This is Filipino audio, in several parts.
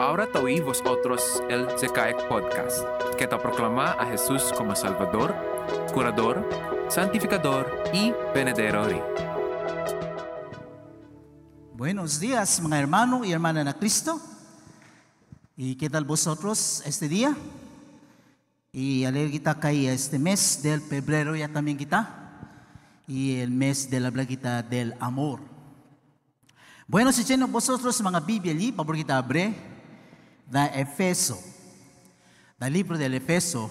Ahora oí vosotros el Zecaic Podcast, que te proclama a Jesús como Salvador, Curador, Santificador y Benedictor. Buenos días, mga hermano y hermana na Cristo. ¿Y qué tal vosotros este día? Y alegre kita kay este mes del febrero ya también kita. Y el mes de la blaguita del amor. Bueno, si tienen vosotros mga Biblia, pabor kita abre, da Efeso. Da libro del Efeso,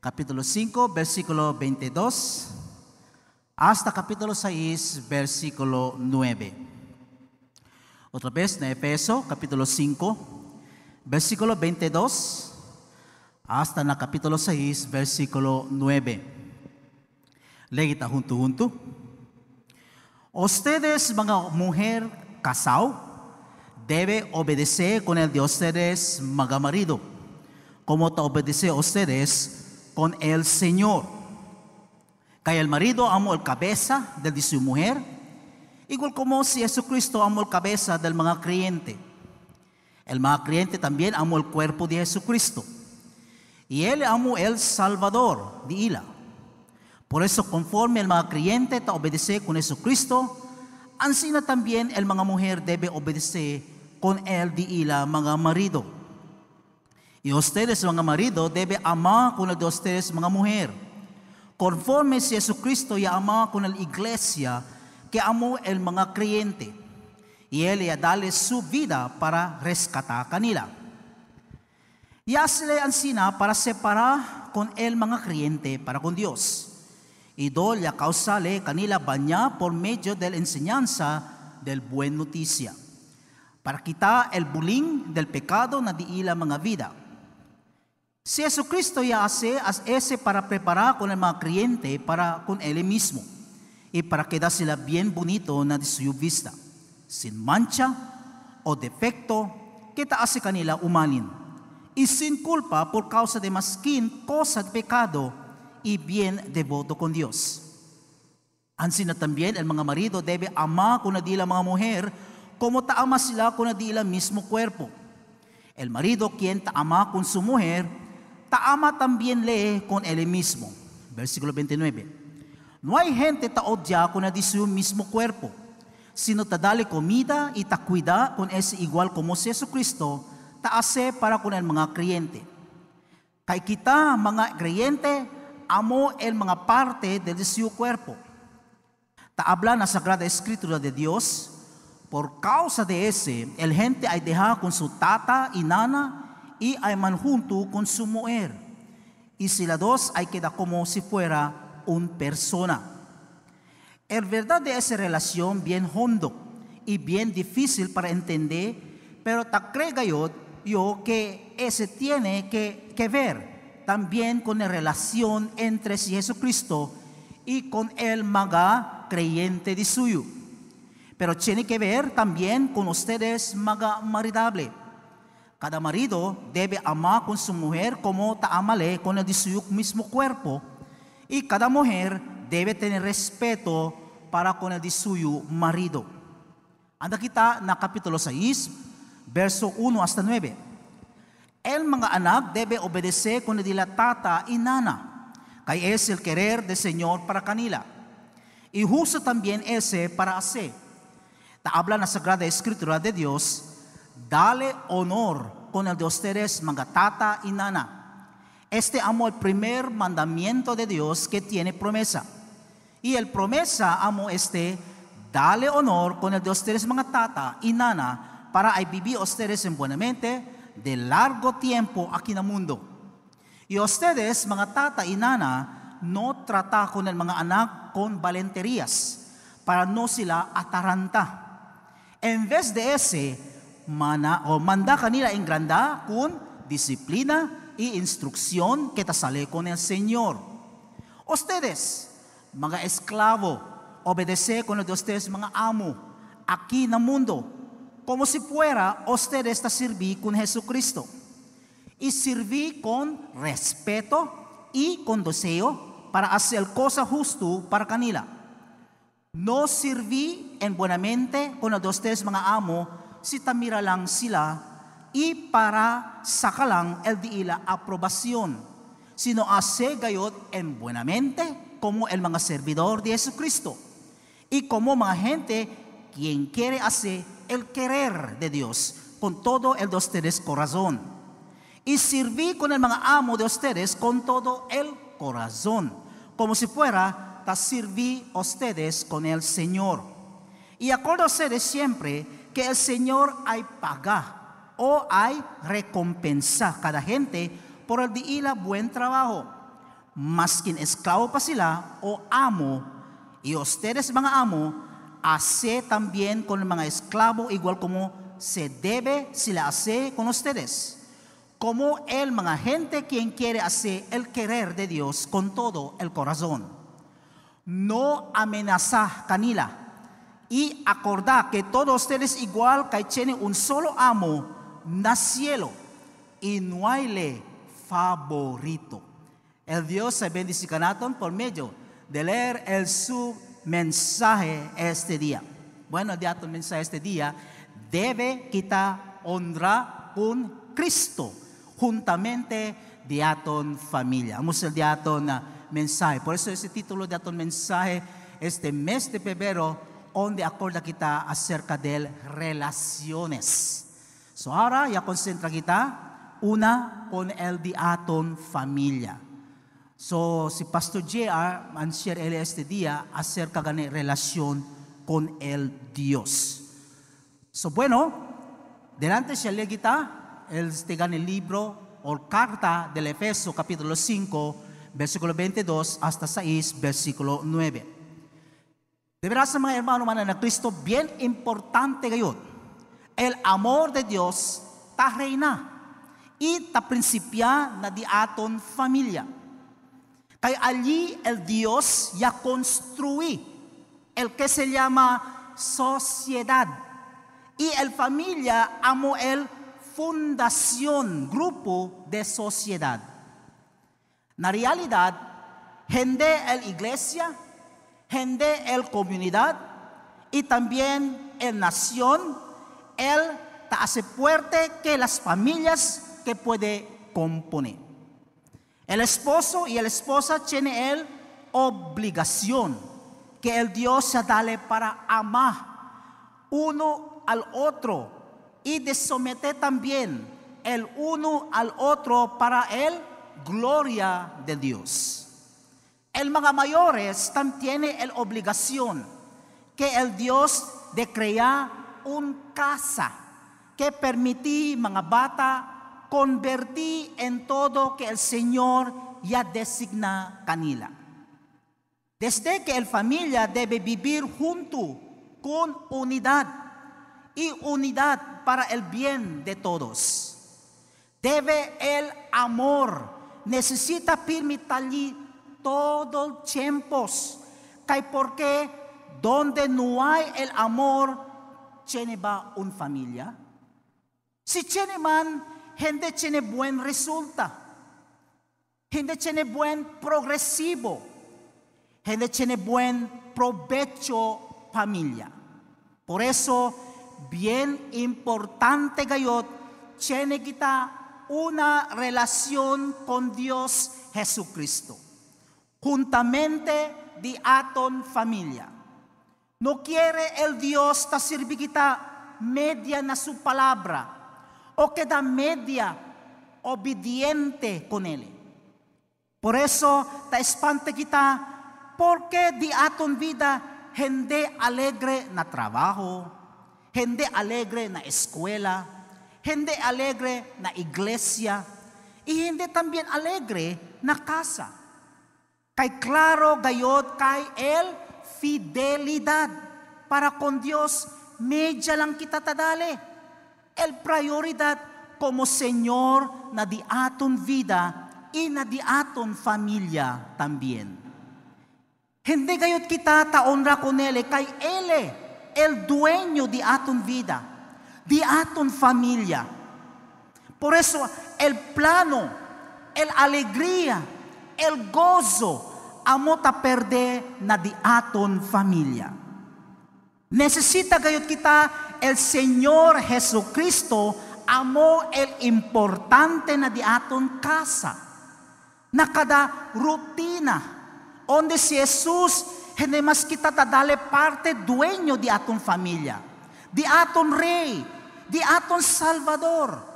capítulo 5, versículo 22, hasta capítulo 6, versículo 9. Otra vez, na Efeso, capítulo 5, versículo 22, hasta na capítulo 6, versículo 9. Legita junto-junto. Ustedes, mga mujer casado, debe obedecer con el de ustedes, mga marido, como te obedece ustedes con el Señor. Kaya el marido amo el cabeza de su mujer, igual como si Jesucristo amó el cabeza del mga creyente. El mga creyente también amó el cuerpo de Jesucristo. Y él amó el Salvador de Ila. Por eso, conforme el mga creyente te obedece con Jesucristo, ansí na también el mga mujer debe obedecer con él de ila mga marido. Y ustedes, mga marido, debe amar con de ustedes, mga mujer. Conforme si Jesucristo ya ama con la iglesia que amó el mga creyente. Y él ya dale su vida para rescatar kanila. Y hazle ansina para separar con el mga creyente para con Dios. Y do ya causale kanila baña por medio de la enseñanza del buen noticia. Para quitar el bullying del pecado na diila mga vida. Si Jesucristo ya hace as ese para preparar con el mga creyente para con él mismo y para que da sila bien bonito na de su vista, sin mancha o defecto que ta hace kanila umanin y sin culpa por causa de maskin cosa de pecado y bien devoto con Dios. Ansin na también el mga marido debe amar con dila mga mujer como taama sila con dila mismo cuerpo. El marido quien taama con su mujer, taama también lee con él mismo. Versículo 29. No hay gente ta odia con di su mismo cuerpo, sino ta dale comida y ta cuida con ese igual como si Jesucristo ta hace para con el mga creyente. Kay kita mga creyente, amo el mga parte del su cuerpo. Ta habla na Sagrada Escritura de Dios, por causa de ese, el gente ay deja con su tata y nana y ay manjunto con su mujer. Y si la dos ay queda como si fuera un persona. El verdad de esa relación bien hondo y bien difícil para entender, pero ta crega yo, yo que ese tiene que, que ver también con la relación entre Jesucristo y con el maga creyente de suyo. Pero tiene que ver también con ustedes maridable. Cada marido debe amar con su mujer como amale con el de su mismo cuerpo. Y cada mujer debe tener respeto para con el de suyo marido. Anda kita na kapitulo 6, verso 1 hasta 9. El mga anak debe obedecer con el de la tata y nana, kay es el querer del Señor para kanila. Y justo también ese para hacer. Habla na Sagrada Escritura de Dios, dale honor con el de ustedes, mga tata y nana. Este amo el primer mandamiento de Dios que tiene promesa. Y el promesa amo este, dale honor con el de ustedes, mga tata y nana, para vivir ustedes en buenamente de largo tiempo aquí en el mundo. Y ustedes, mga tata y nana, no trata con el mga anak con valenterías, para no sila ataranta. En vez de ese, mana, o manda kanila en granda con disciplina y instrucción que te sale con el Señor. Ustedes, mga esclavo, obedece con el de ustedes, mga amo, aquí en el mundo, como si fuera ustedes está servir con Jesucristo. Y servir con respeto y con deseo para hacer cosa justo para kanila. No sirvi en buenamente con el de ustedes mga amo si tamira lang sila y para sacalang el di ila aprobación, sino hace gayot en buenamente como el mga servidor de Jesucristo. Y como mga gente quien quiere hacer el querer de Dios con todo el de ustedes corazón. Y serví con el mga amo de ustedes con todo el corazón, como si fuera ta serví ustedes con el Señor. Y acuerdo ustedes siempre que el Señor hay paga o hay recompensa cada gente por el buen trabajo. Maskin esclavo pa sila o amo, y ustedes mga amo, hace también con el mga esclavo igual como se debe sila hace con ustedes. Como el mga gente quien quiere hacer el querer de Dios con todo el corazón. No amenaza canila y acordá que todos ustedes igual que tienen un solo amo na cielo y no hay le favorito. El Dios se bendiga natin por medio de leer el su mensaje este día. Bueno, de aton mensaje este día, debe kita honra con Cristo juntamente de aton familia. Vamos el de aton uh, mensaje. Por eso ese título de aton mensaje este mes de febrero, donde acorda kita acerca de relaciones. So ahora ya concentra kita una con el de aton familia. So si Pastor JR man este día acerca de relación con el Dios. So bueno, delante siya kita el este libro o carta del Efeso capítulo 5 versículo 22 hasta 6 versículo 9. De veras mga hermano man na Cristo, bien importante ngayon. El amor de Dios ta reina y ta principia na di aton familia. Kaya allí el Dios ya construí el que se llama sociedad. Y el familia amo el fundación, grupo de sociedad. Na realidad, gente el iglesia, gente el comunidad y también el nación, él te hace fuerte que las familias que puede componer. El esposo y la esposa tienen el obligación que el Dios se dale para amar uno al otro y de someter también el uno al otro para el gloria de Dios. El mga mayores también tiene el obligación que el Dios de crear un casa que permití mga bata convertir en todo que el Señor ya designa canila. Desde que el familia debe vivir junto con unidad y unidad para el bien de todos. Debe el amor, necesita permitirle todo el tiempo, que porque donde no hay el amor, tiene va una familia. Si tiene man, hindi tiene buen resulta. Hindi tiene buen progresivo. Hindi tiene buen provecho familia. Por eso, bien importante gayot, tiene kita una relación con Dios Jesucristo. Juntamente di aton familia. No quiere el Dios ta sirvi kita media na su palabra o queda media obediente con Él. Por eso te espante kita, porque di aton vida gente alegre na trabajo, gente alegre na escuela, gente alegre na iglesia, y gente también alegre na casa. Kay claro gayot kay el fidelidad. Para con Dios, medya lang kita tadali. El prioridad como Señor na di aton vida y na di aton familia también. Hindi gayot kita taon ra kay Ele, el dueño di aton vida, di aton familia. Por eso, el plano, el alegría, el gozo, amo ta perde na di aton familia. Necesita gayot kita el Señor Jesucristo amo el importante na di casa. Na kada rutina, onde si hindi mas kita tadale parte dueño di aton familia, di aton rey, di aton salvador.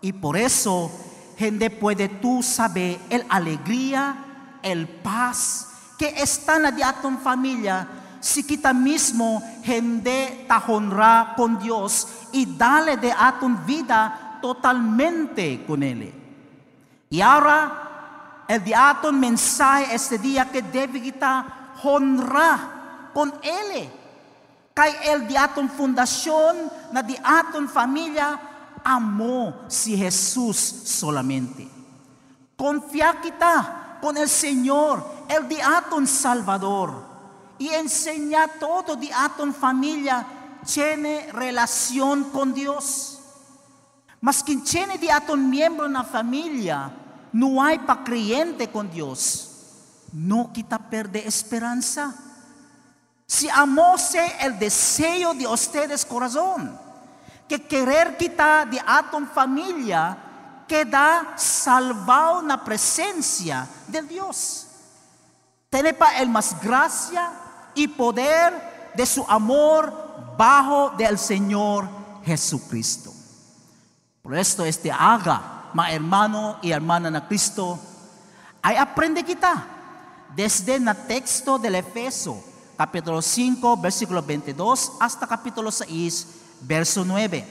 Y por eso, hindi puede tú saber el alegría, el paz que está na di aton familia si kita mismo hindi tahonra con Dios y dale de aton vida totalmente con Él. Y ahora, el de aton mensaje este día que debe kita honra con Él. Kay el di aton fundación na di aton familia amó si Jesús solamente. Confía kita con el Señor, el di aton Salvador. Y enseña todo di aton familia tiene relación con Dios. Mas quien tiene di aton miembro na familia, no hay pa creyente con Dios. No kita perde esperanza. Si amose el deseo de ustedes corazón, que querer kita de aton familia queda salvado na presencia de Dios. Tiene pa el más gracia y poder de su amor bajo del Señor Jesucristo. Por esto este haga, ma hermano y hermana na Cristo, ay aprende kita desde na texto del Efeso, capítulo 5, versículo 22, hasta capítulo 6, verso 9,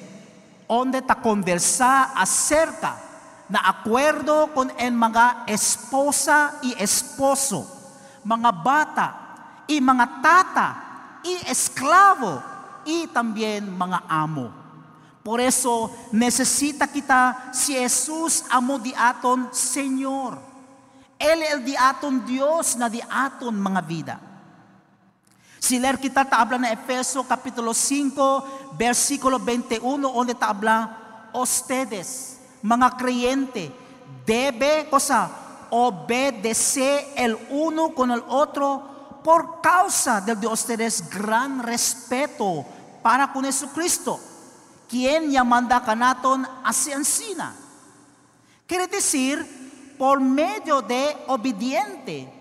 donde ta conversa acerca na acuerdo con el mga esposa y esposo, mga bata y mga tata y esclavo y también mga amo. Por eso necesita kita si Jesus amo di aton Señor. Él el di aton Dios na di aton mga vida. Si leer kita ta habla na Efeso capítulo 5 versículo 21 donde ta habla ustedes mga creyente debe cosa obedecer el uno con el otro por causa del de ustedes gran respeto para con Jesucristo, quien ya manda canaton hacia encina. Quiere decir, por medio de obediente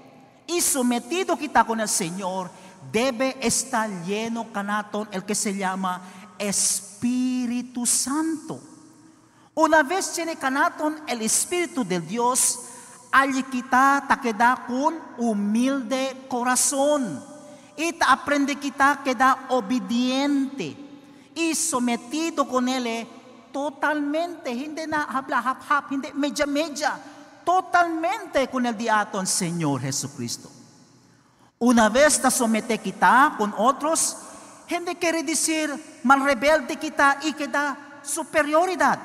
y sometido kita con el Señor, debe estar lleno canaton el que se llama Espíritu Santo. Una vez tiene canaton el Espíritu de Dios, allí kita ta queda con humilde corazón. Y ta aprende kita queda obediente y sometido con Él totalmente. Hindi na habla hap hap, hindi media media. Totalmente con el diaton Señor Jesucristo. Una vez ta somete kita con otros, hindi quiere decir mal rebelde kita y queda superioridad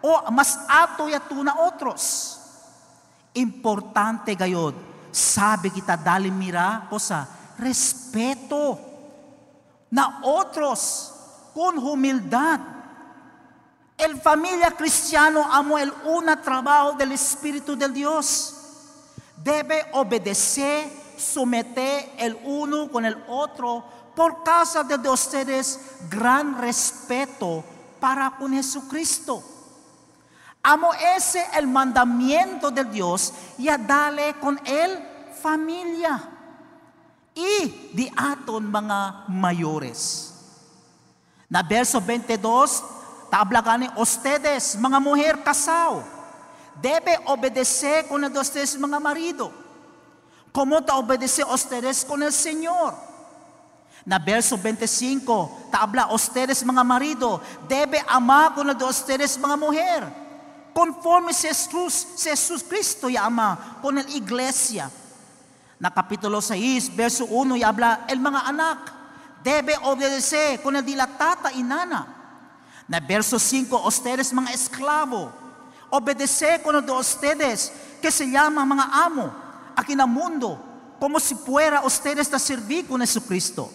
o mas ato ya tu na otros. Importante gayod, sabi kita dali mira ko sa respeto na otros con humildad. El familia cristiano amo el una trabajo del Espíritu del Dios. Debe obedecer, someter el uno con el otro por causa de ustedes gran respeto para con Jesucristo. Amo ese el mandamiento de Dios y a dale con él familia y di aton mga mayores. Na verso 22, tabla gani, ustedes, mga mujer casado, debe obedecer con ustedes mga marido, como ta obedece ustedes con el Señor. Na verso 25, tabla, ustedes mga marido, debe amar con ustedes mga mujer, conforme Jesus, Jesus Cristo y ama con el iglesia. Na capítulo 6, verso 1, y habla, el mga anak, debe obedecer con el de la tata y nana. Na verso 5, ustedes mga con el de ustedes, que se llama mga amo, aquí en el mundo, como si fuera ustedes a servir con Jesucristo.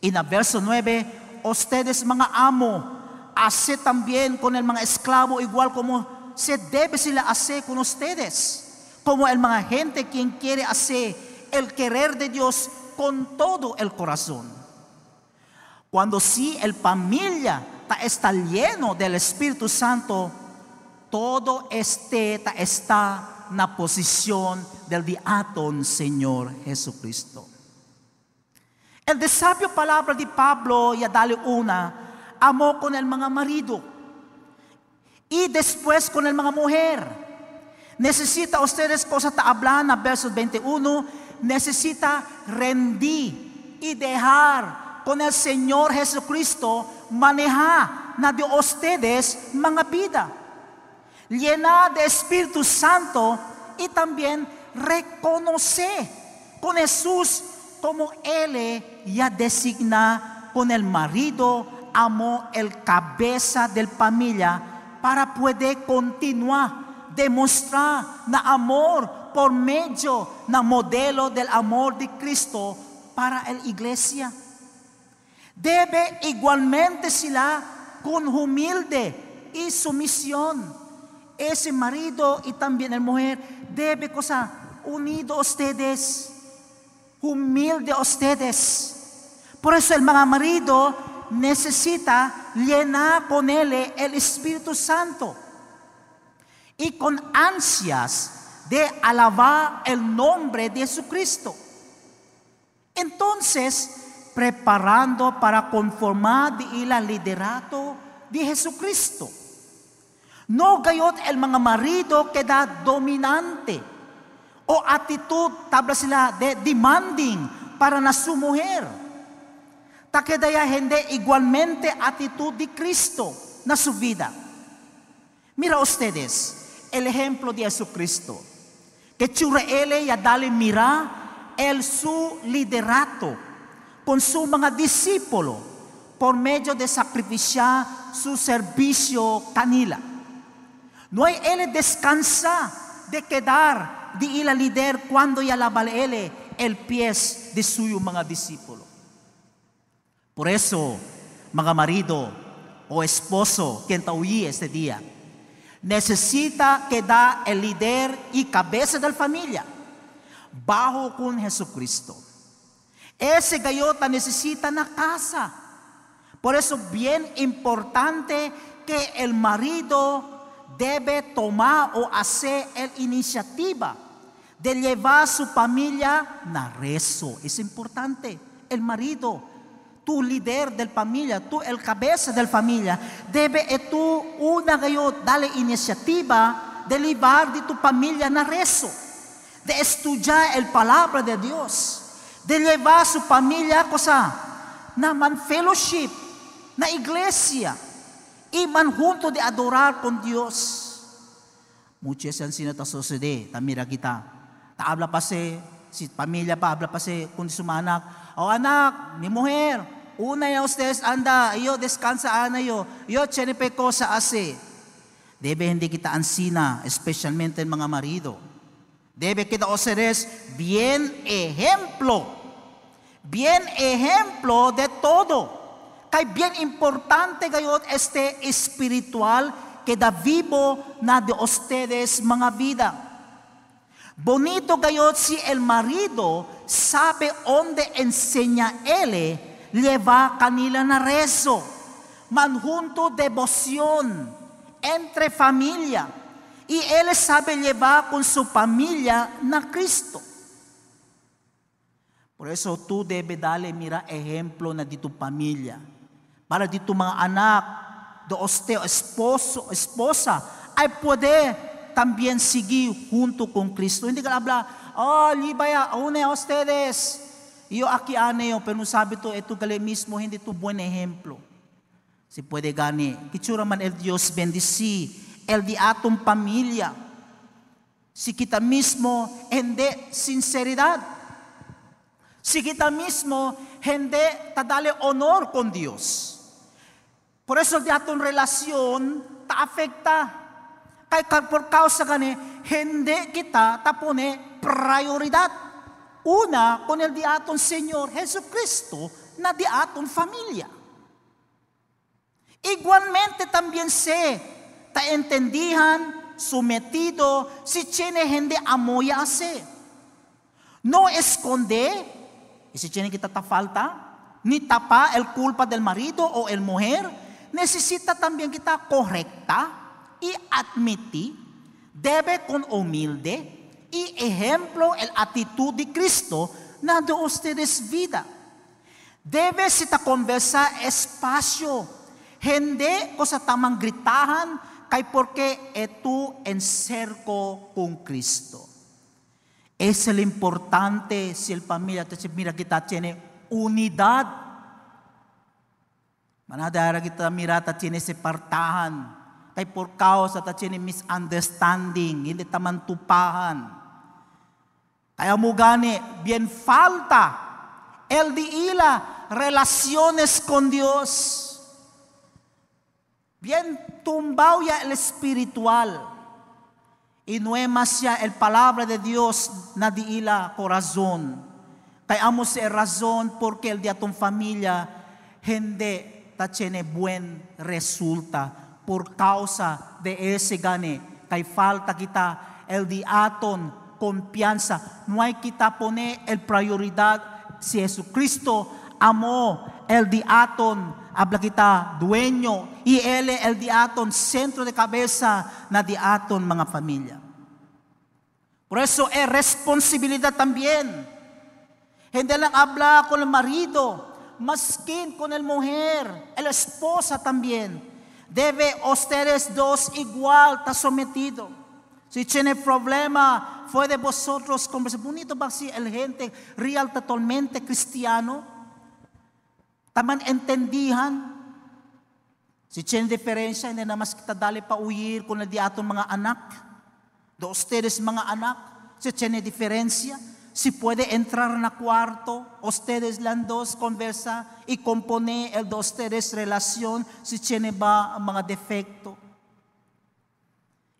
Y na verso 9, ustedes mga amo, hace también con el mga esclavo igual como se debe sila hacer con ustedes. Como el mga gente quien quiere hacer el querer de Dios con todo el corazón. Cuando sí el familia está lleno del Espíritu Santo, todo este ta está na posisyon del diaton Señor Jesucristo. El desabio palabra de Pablo ya dale una, amó con el mga marido y después con el mga mujer. Necesita ustedes cosa ta hablar na verso 21, necesita rendir y dejar con el Señor Jesucristo manejar na de ustedes mga vida. Llena de Espíritu Santo y también reconocer con Jesús como Él ya designa con el marido, amó el cabeza del familia para poder continuar, demostrar na amor por medio na modelo del amor de Cristo para la iglesia. Debe igualmente sila con humilde y sumisión. Ese marido y también la mujer debe cosa unido a ustedes, humilde a ustedes. Por eso el marido necesita llenar con él el Espíritu Santo y con ansias de alabar el nombre de Jesucristo. Entonces, preparando para conformar el liderato de Jesucristo. No gayot el mga marido queda dominante o actitud tabla de demanding para na su mujer. Takedaya hindi igualmente actitud de Cristo na su vida. Mira ustedes, el ejemplo de Jesucristo. Que chura ele ya dale mira el su liderato con su mga discípulo por medio de sacrificiar su servicio canila. No hay él descansa de quedar de ila líder cuando ya lava él el pies de suyo mga discípulo. Por eso, mga marido o esposo que entauí este día, necesita quedar el líder y cabeza de la familia bajo con Jesucristo. Ese gayota necesita una casa. Por eso bien importante que el marido debe tomar o hacer la iniciativa de llevar su familia a rezo. Es importante. El marido, tu líder de la familia, tú el cabeza de la familia, debe tú una gayot, darle iniciativa de llevar de tu familia a rezo, de estudiar el palabra de Dios, de llevar su familia cosa, na man fellowship, na iglesia, y man junto de adorar con Dios. Muchas yan sino ta sucede, tamira kita. Ta habla pa si, si pamilya pa, habla pa si kundi sumanak. O anak, mi mujer, una ya ustedes anda, yo descansa ana yo, yo chenepe ko sa ase. Debe hindi kita ansina, especialmente en mga marido. Debe kita ustedes bien ejemplo, bien ejemplo de todo. Kay bien importante gayot este espiritual que da vivo na de ustedes mga vida. Bonito si el marido sabe onde enseña él lleva kanila na rezo, manjunto devoción entre familia y él sabe llevar con su familia na Cristo. Por eso tú debes darle mira ejemplo na di tu familia para dito mga anak, do usted, esposo, esposa, ay poder también seguir junto con Cristo. Hindi ka habla, oh, libaya, una ustedes. Yo aquí aneo, pero sabi to, ito gali mismo, hindi to buen ejemplo. Si puede gani, kitsura man el Dios bendisi, el di atong pamilya. Si kita mismo, hindi sinceridad. Si kita mismo, hindi tadale honor con Dios. Por eso di atong relasyon ta-afekta. Kay por causa gani, hindi kita tapone prioridad. Una, con el di aton Señor Jesucristo na di aton familia. Igualmente también se ta entendihan, sometido, si tiene gente amoya hace. No esconde, y si tiene que ta falta, ni tapa el culpa del marido o el mujer, necesita también kita correcta y admitir, debe con humilde y ejemplo el actitud de Cristo na de ustedes vida. Debe sita conversa espacio, hindi ko sa tamang gritahan, kay porque etu encerco con Cristo. Es el importante si el familia, mira kita tiene unidad. Manadara kita mira ta tiene separtahan. Kay por causa ta tiene misunderstanding, hindi taman tupahan. Kaya mo gani, bien falta el de ila relaciones con Dios. Bien tumbao ya el espiritual. Y más ya el palabra de Dios na di ila corazón. Kaya amo si razón porque el atong familia hindi ta buen resulta por causa de ese gane. Kay falta kita el di aton confianza. No hay kita pone el prioridad si Jesucristo amó el di aton habla kita dueño y él el di aton centro de cabeza na di aton mga familia. Por eso es responsabilidad también. Hindi lang habla con el marido, maskin con el mujer, el esposa también. Debe ustedes dos igual estar sometido. Si tiene problema, fue de vosotros conversar. Bonito ba si el gente real totalmente cristiano? Taman entendihan. Si tiene diferencia, hindi na mas kita dali pa uyir kung di aton mga anak. De ustedes mga anak. Si tiene diferencia, si puede entrar na cuarto, ustedes lang dos conversa y compone el de ustedes relación, si tiene ba ang mga defecto.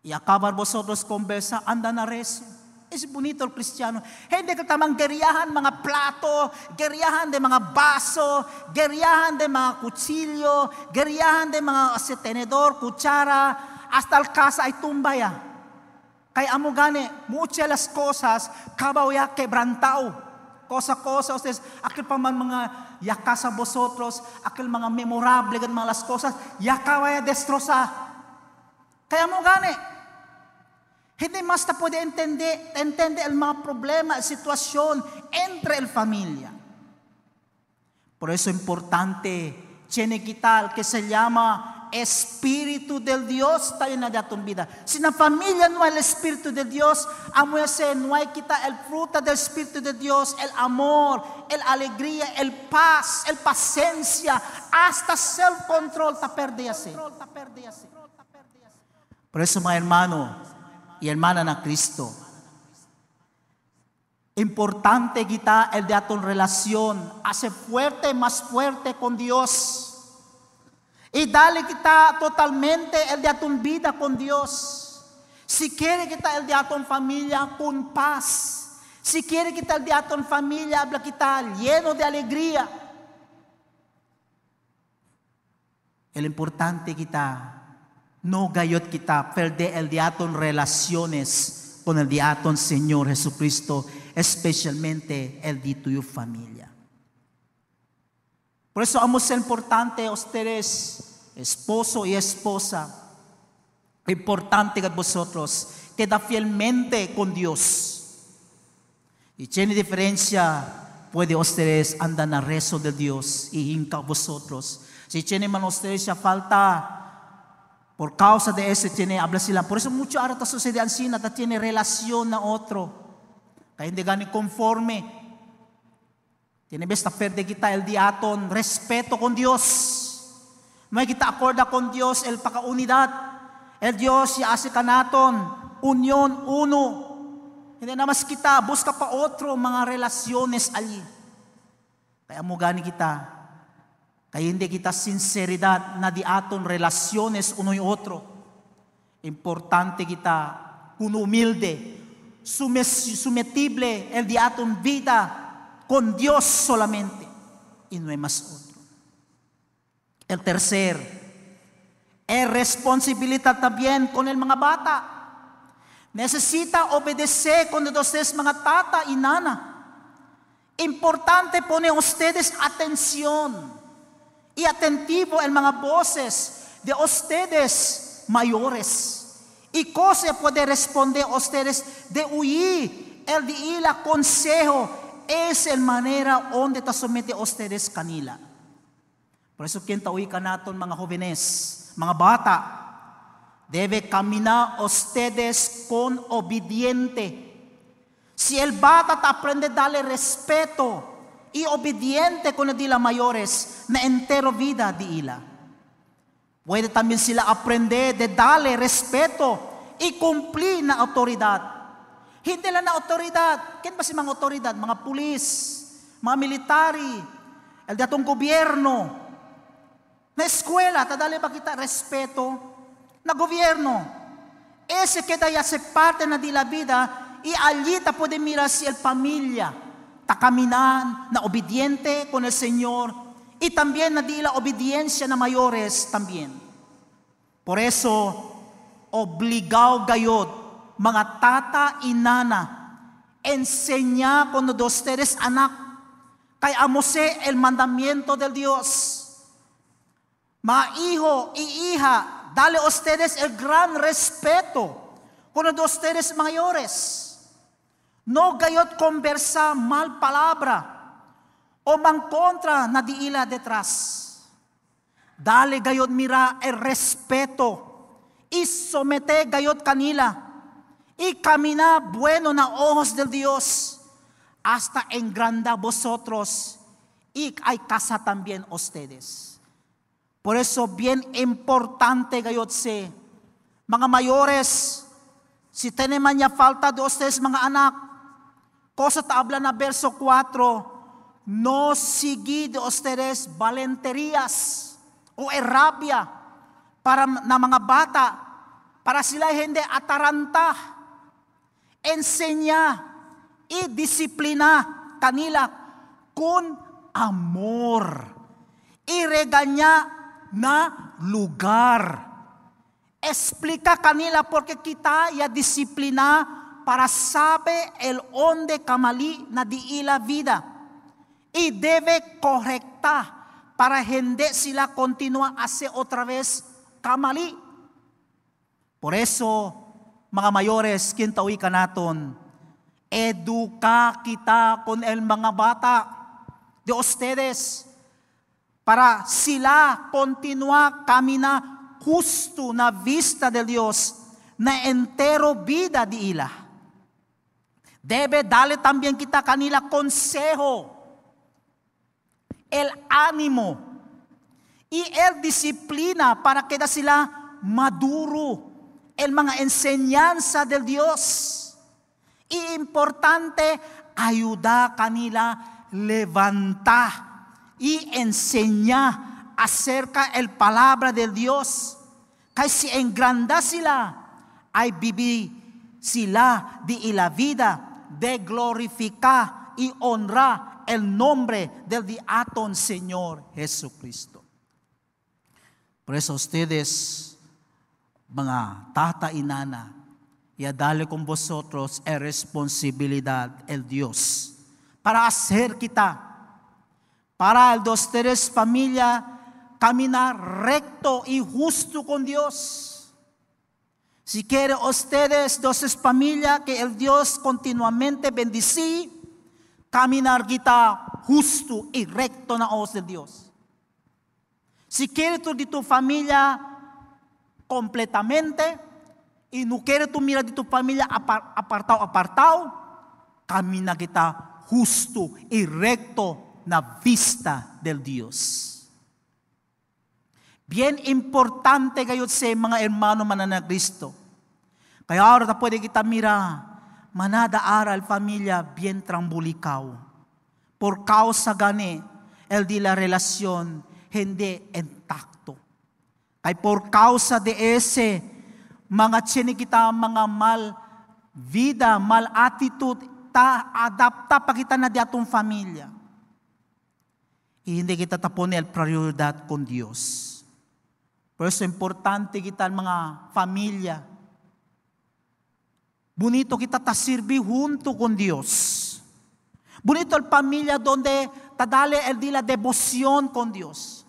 Y acabar vosotros conversa, anda na rezo. Es bonito el cristiano. Hindi ka tamang geriyahan mga plato, geriyahan de mga baso, geriyahan de mga kutsilyo, geriyahan de mga tenedor, kutsara, hasta el casa ay tumbaya. Kaya amo gane, muchas las cosas, kabaw ya quebrantao. Cosa-cosa, ustedes, aquel pa man mga yaka sa vosotros, aquel mga memorable gan mga las cosas, yaka ya destroza. Kaya mo gane, hindi mas ta pwede entender, entender el mga problema, sitwasyon entre el familia. Por eso importante, tiene quitar que se llama Espíritu del Dios tayo na datong vida. Si na familia no hay el Espíritu de Dios, ese no hay kita el fruta del Espíritu de Dios, el amor, el alegría, el paz, el paciencia, hasta self-control, perde así. Por eso, mga hermano, y hermana na Cristo. Importante kita el de aton relación, hace fuerte, más fuerte con Dios. Y dale kita totalmente el de aton vida con Dios. Si quiere kita el de aton familia con paz. Si quiere kita el de aton familia, habla kita lleno de alegría. El importante kita no gayot kita perde el diaton relaciones con el diaton Señor Jesucristo, especialmente el de tu familia. Por eso vamos a ser importante ustedes, esposo y esposa, importante que vosotros, queda fielmente con Dios. Y tiene diferencia, puede ustedes andar a rezo de Dios y hinca vosotros. Si tiene man ustedes ya falta Por causa de ese tiene, habla sila. Por eso mucho está sucede así, nata tiene relación a otro. Kaya hindi gani conforme. Tiene besta perde kita el diaton, respeto con Dios. May kita acorda con Dios el pakaunidad. El Dios ya hace kanaton, union, uno. Hindi na mas kita, busca pa otro mga relasyones ali. Kaya mo gani kita, Kaya hindi kita sinceridad na di aton relaciones uno y otro. Importante kita kun humilde, sumetible el di aton vida con Dios solamente y no hay más otro. El tercer, es responsabilidad también con el mga bata. Necesita obedecer con ustedes mga tata y nana. Importante pone ustedes atención y atentivo el mga voces de ustedes mayores. Y cosa puede responder ustedes de huir el de ir consejo es el manera donde te somete ustedes kanila. Por eso quien tauhi ka naton mga jóvenes, mga bata, debe caminar ustedes con obediente. Si el bata te aprende darle respeto y obediente con el de la mayores, na entero vida de ila. Puede también sila aprender de darle respeto y cumplir na autoridad. Hindi lang na autoridad. Ken ba si mga autoridad? Mga pulis, mga military, el de atong gobyerno, na eskwela, tadali ba kita respeto na gobyerno. Ese que ya se parte na di la vida y allí ta puede mirar si el familia ta caminan na obediente con el Señor y también na di la obediencia na mayores también. Por eso, obligado gayod, mga tata inana, enseña con de ustedes anak, kay amose el mandamiento del Dios. Mga hijo hija, dale ustedes el gran respeto con de ustedes mayores. No gayot conversa mal palabra o man contra na di ila detrás. Dale gayot mira el respeto y somete gayot kanila y camina bueno na ojos del Dios hasta engranda vosotros y hay casa también ustedes. Por eso bien importante gayot se mga mayores si teneman niya falta de ustedes mga anak cosa ta habla na verso 4 no sigui de ustedes valenterias o erabia para na mga bata para sila hindi ataranta. Ensenya y disiplina kanila kun amor. Y reganya na lugar. Explica kanila porque kita ya disiplina para sabe el onde kamali na di ila vida y debe correcta para hindi sila continua hace otra vez kamali. Por eso, mga mayores, kintawi ka naton, eduka kita con el mga bata de ustedes para sila continua camina justo na vista de Dios na entero vida de ila. Debe dale también kita kanila consejo el ánimo y el disciplina para que da sila maduro el mga enseñanza del Dios. Y importante, ayuda kanila levanta y enseña acerca el palabra del Dios. Kasi engranda sila, ay bibi sila di la vida de glorificar y honrar el nombre del diaton Señor Jesucristo. Por eso ustedes, mga tata y nana, y dale con vosotros es responsabilidad el Dios para hacer kita, para el ustedes familia caminar recto y justo con Dios. Si quiere ustedes, dos familia, que el Dios continuamente bendice, caminar kita justo y recto na ojos de Dios. Si quieres tú de tu familia completamente y no quieres tú mirar de tu familia apartado, apartado, camina justo y recto na vista del Dios. Bien importante kayo sa mga hermano mananagristo. Kaya ahora pwede kita mira manada aral familia bien trambulicaw. Por causa gani, el de la relación hindi intacto. Ay por causa de ese, mga tsini kita mga mal vida, mal attitude, ta adapta pa kita na di atong familia. Y hindi kita tapon el prioridad con Dios. Por eso importante kita mga familia, Bonito kita ta sirvi junto con Dios. Bonito el familia donde te dale el de la devoción con Dios.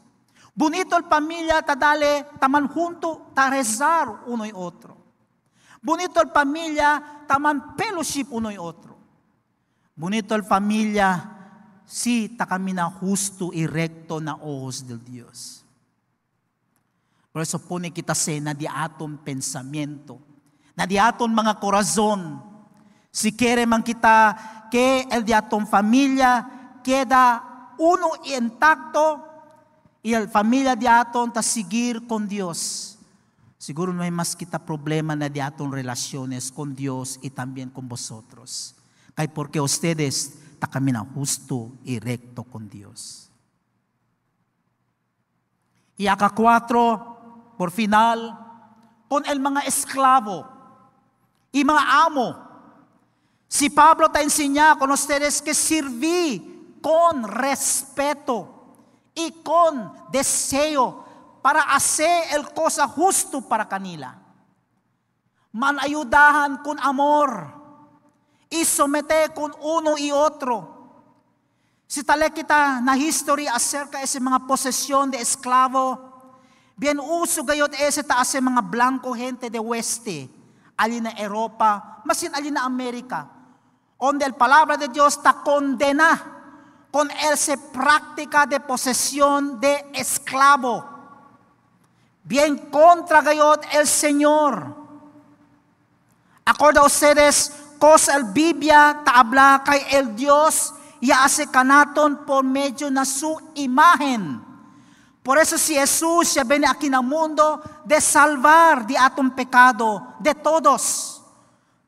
Bonito el familia, ta dale, taman junto, ta rezar uno y otro. Bonito el familia, taman fellowship uno y otro. Bonito el familia, si ta camina justo y recto na ojos del Dios. Por eso pone kita sa na di aton pensamiento, na di aton mga corazon. Si quiere man kita que el di aton familia queda uno intacto, y el familia de aton ta seguir con Dios. Siguro no hay más kita problema na de aton relaciones con Dios y también con vosotros. Kay porque ustedes ta caminan justo y recto con Dios. Y acá cuatro, por final, con el mga esclavo y mga amo. Si Pablo te enseña con ustedes que sirví con respeto y con deseo para hacer el cosa justo para kanila. Manayudahan con amor y somete con uno y otro. Si tala kita na history acerca ese mga posesyon de esklavo, bien uso gayot ese ta ese mga blanco gente de weste, ali na Europa, masin ali na Amerika, onde el palabra de Dios ta condena con él se práctica de posesión de esclavo. Bien contra gayot el Señor. Acorda ustedes, cosa el Biblia ta habla kay el Dios y hace canaton por medio de su imagen. Por eso si Jesús ya viene aquí el mundo de salvar de atom pecado de todos,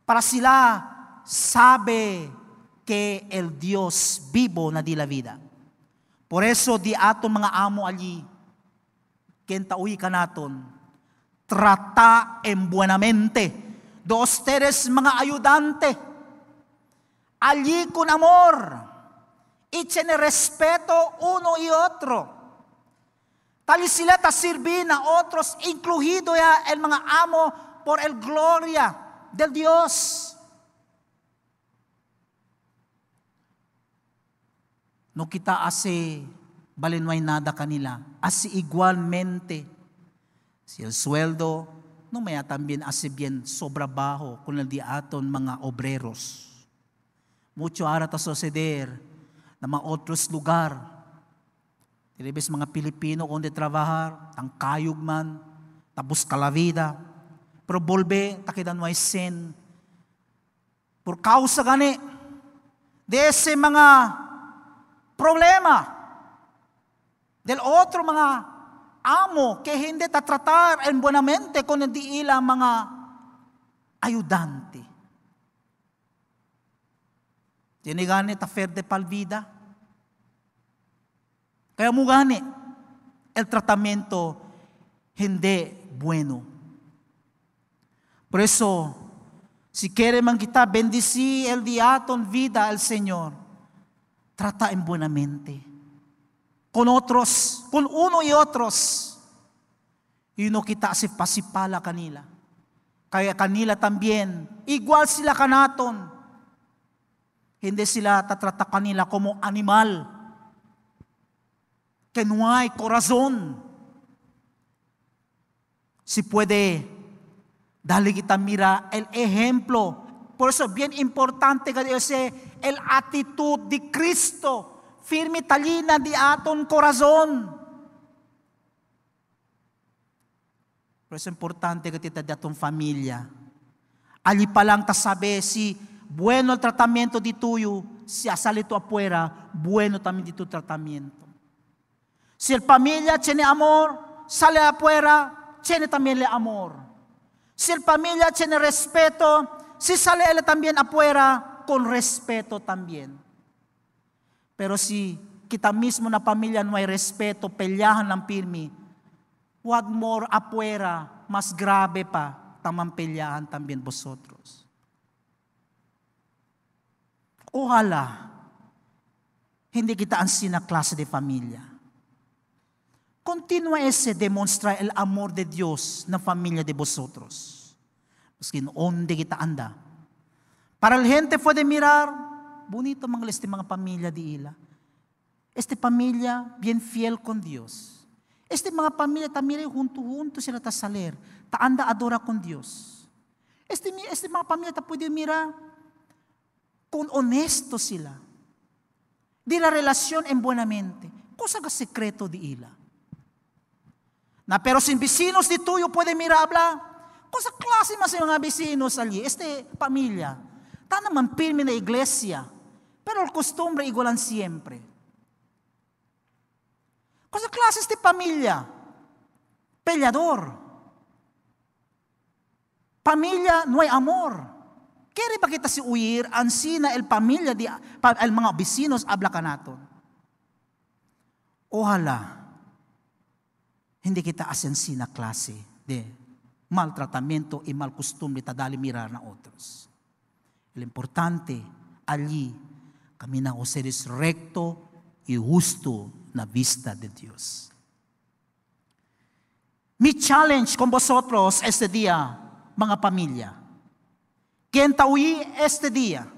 para sila sabe que el Dios vivo na di la vida. Por eso di aton mga amo ali, kenta uy kanaton, trata en buenamente, dos teres mga ayudante, allí con amor, y respeto uno y otro. Tal sila ta sirvi na otros, incluido ya el mga amo por el gloria del Dios. No kita no hay nada kanila. Así igualmente, si el sueldo, no may también hace bien sobra bajo con el diaton mga obreros. Mucho ara ta suceder na mga otros lugar. Tilibis mga Pilipino onde trabajar, tang kayog man, tapos kalavida. Pero volve, takidan mo sin. Por causa gani, de ese mga problema del otro mga amo que hindi ta tratar en buenamente con hindi ila mga ayudante. Tiene gani ta fer de palvida. Kaya mo gani, el tratamiento hindi bueno. Por eso, si quiere man kita bendecir el diaton vida al Señor, trata en buenamente. Con otros, con uno y otros. Y no kita si pasipala kanila. Kaya kanila también, igual sila kanaton. Hindi sila tatrata kanila como animal. Que no hay corazón. Si puede, dale kita mira el ejemplo por eso bien importante que ese el actitud de Cristo, firme talina di aton corazón. Por eso importante que tita de aton familia. Allí pa lang ta sabe si bueno el tratamiento de tuyo, si asalito afuera, bueno también de tu tratamiento. Si el familia tiene amor, sale afuera, tiene también el amor. Si el familia tiene respeto, si sale él también afuera, con respeto también. Pero si kita mismo na pamilya no hay respeto, pelyahan ng pirmi, what more afuera, mas grabe pa, tamang pelyahan también vosotros. Ojalá, hindi kita ang sina klase de familia. Continua ese demonstra el amor de Dios na familia de vosotros. Skin onde kita anda. Para la gente puede mirar, bonito mga este mga pamilya di ila. Este pamilya bien fiel con Dios. Este mga pamilya, tamire junto-junto sila ta saler, ta anda adora con Dios. Este, este mga pamilya ta pwede mira kung honesto sila. Di la relasyon en buenamente. Cosa ka sekreto di ila. Na pero sin vecinos di tuyo pwede mira habla. Cosa klase mas mga vecinos ali. Este pamilya. Ta naman pirme na iglesia. Pero el costumbre igualan siempre. Cosa klase este pamilya? Peleador. Pamilya no hay amor. Kaya ba kita si uir, ansina el pamilya, di, el mga bisinos, abla ka naton. Ohala, hindi kita asensina klase de maltratamento y mal costumbre tadali mirar na otros. El importante, allí, camina o seres recto y justo na vista de Dios. Mi challenge con vosotros este día, mga pamilya, quien taui este día.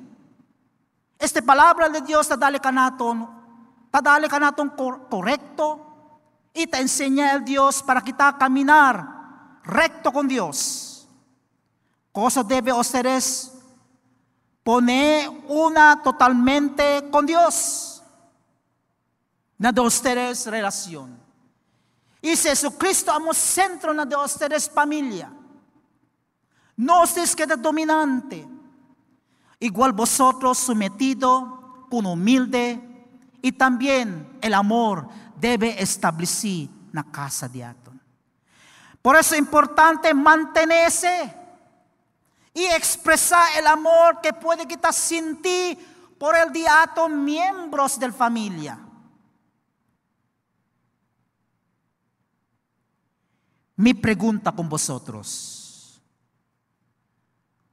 Este palabra de Dios te dale canaton, te dale canaton correcto y te enseña el Dios para que te caminar recto con Dios. Cosa debe ustedes poner una totalmente con Dios. Na de ustedes relación. Y Jesucristo amos centro na de ustedes familia. No os queda dominante. Igual vosotros sometido con humilde y también el amor debe establecer la casa de Atón. Por eso es importante mantenerse y expresar el amor que puede quitar sin ti por el diato miembros de la familia. Mi pregunta con vosotros.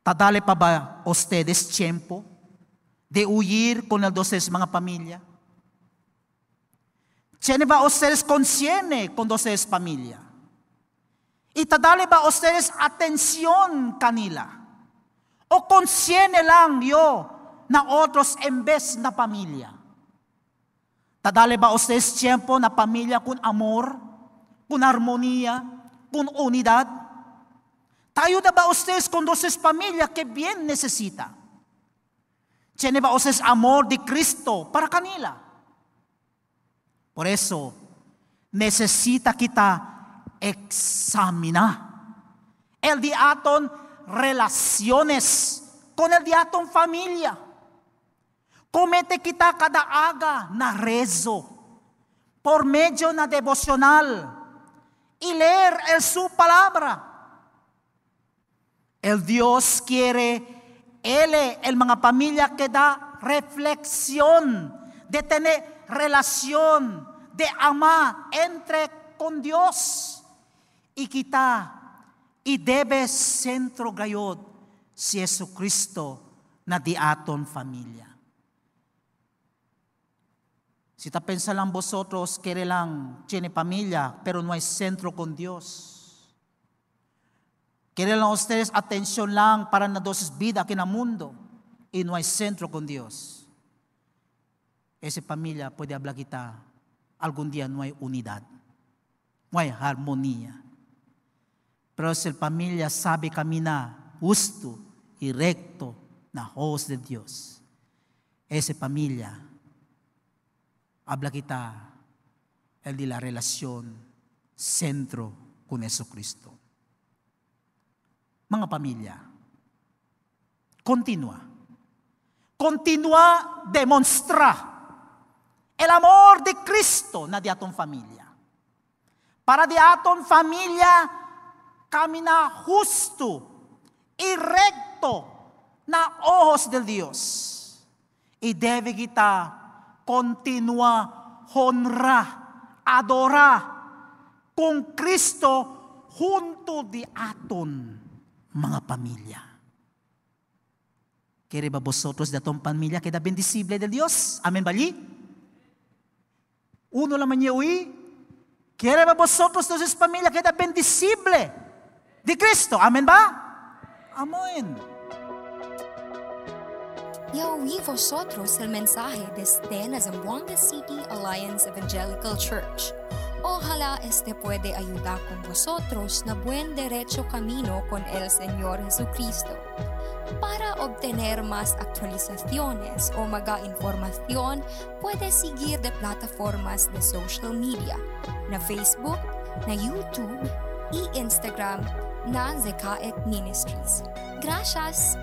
Tadale pa ba ustedes tiempo de huir con el doces mga pamilya? Tiene ba ustedes consciente con doces familia? Y tadale ba ustedes atención kanila? O consciente lang yo na otros en vez na pamilya? Tadale ba ustedes tiempo na pamilya con amor, con armonía, con unidad? Tayo na ba ustedes con doces familia que bien necesita? Tiene ba ustedes amor de Cristo para kanila? Por eso, necesita kita examina el diaton relaciones con el diaton familia. Comete kita cada aga na rezo por medio na devocional y leer el su palabra El Dios quiere, Él, el mga pamilya que da reflexión, de tener relación, de amar entre con Dios. Y kita, y debe centro gayod si Jesucristo na di familia. Si ta pensa lang vosotros, quiere lang tiene familia, pero no hay centro con Dios. Quieren ustedes atención lang para na dosis vida aquí en el mundo y no hay centro con Dios. Esa familia puede hablar kita, algún día no hay unidad, no hay armonía. Pero si la familia sabe caminar justo y recto na voz de Dios, esa familia habla kita el de la relación centro con Jesucristo mga pamilya. Continua. Continua demonstra el amor de Cristo na di aton familia. Para di aton familia camina justo y recto na ojos del Dios. Y debe kita continua honra, adora con Cristo junto di aton mga pamilya. Quiere ba vosotros de atong pamilya queda bendecible del Dios? Amen bali? Uno niya uwi. Quiere vosotros sus familia queda bendecible de Cristo? Amen ba? Amen. Y oí vosotros el mensaje desde la Zamboanga City Alliance Evangelical Church Ojalá este puede ayudar con vosotros na buen derecho camino con el Señor Jesucristo. Para obtener más actualizaciones o maga información, puede seguir de plataformas de social media, na Facebook, na YouTube y Instagram na Zekaek Ministries. Gracias!